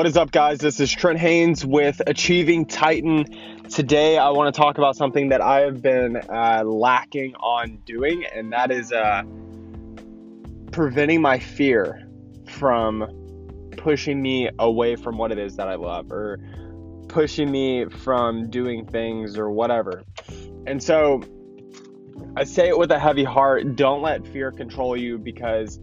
What is up, guys? This is Trent Haynes with Achieving Titan. Today, I want to talk about something that I have been uh, lacking on doing, and that is uh, preventing my fear from pushing me away from what it is that I love or pushing me from doing things or whatever. And so, I say it with a heavy heart don't let fear control you because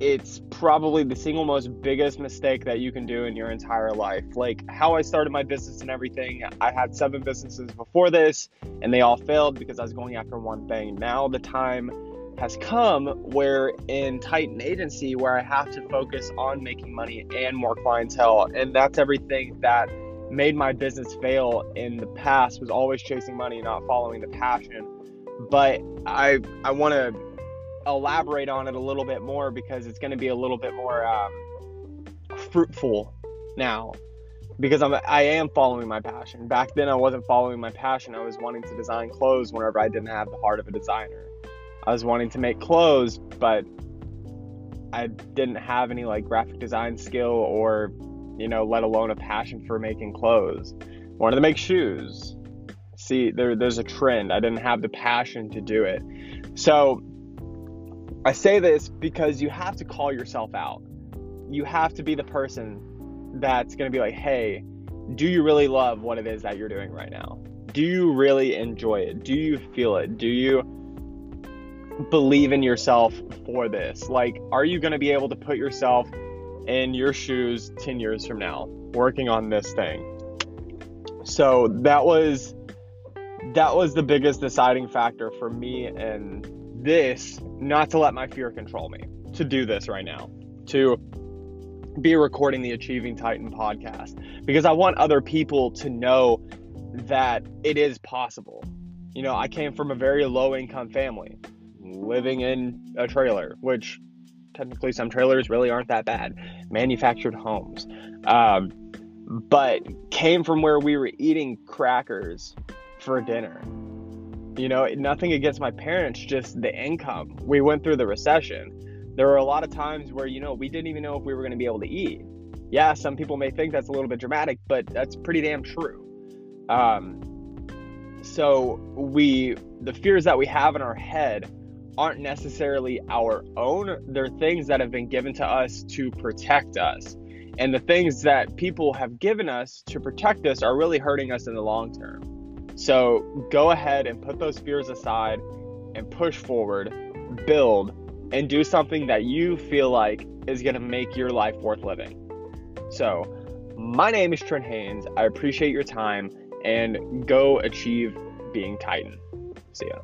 it's probably the single most biggest mistake that you can do in your entire life. Like how I started my business and everything, I had seven businesses before this, and they all failed because I was going after one thing. Now the time has come where in Titan Agency, where I have to focus on making money and more clientele, and that's everything that made my business fail in the past was always chasing money, not following the passion. But I I want to elaborate on it a little bit more because it's going to be a little bit more um, fruitful now because I'm I am following my passion. Back then I wasn't following my passion. I was wanting to design clothes whenever I didn't have the heart of a designer. I was wanting to make clothes, but I didn't have any like graphic design skill or you know, let alone a passion for making clothes. wanted to make shoes. See, there, there's a trend. I didn't have the passion to do it. So I say this because you have to call yourself out. You have to be the person that's going to be like, hey, do you really love what it is that you're doing right now? Do you really enjoy it? Do you feel it? Do you believe in yourself for this? Like, are you going to be able to put yourself in your shoes 10 years from now working on this thing? So that was that was the biggest deciding factor for me and this not to let my fear control me, to do this right now, to be recording the Achieving Titan podcast because I want other people to know that it is possible. You know, I came from a very low income family, living in a trailer, which technically some trailers really aren't that bad, manufactured homes. Um, but came from where we were eating crackers for dinner you know, nothing against my parents, just the income. We went through the recession. There were a lot of times where, you know, we didn't even know if we were going to be able to eat. Yeah, some people may think that's a little bit dramatic, but that's pretty damn true. Um, so we, the fears that we have in our head aren't necessarily our own. They're things that have been given to us to protect us. And the things that people have given us to protect us are really hurting us in the long term. So go ahead and put those fears aside and push forward, build, and do something that you feel like is going to make your life worth living. So, my name is Trent Haynes. I appreciate your time and go achieve being Titan. See ya.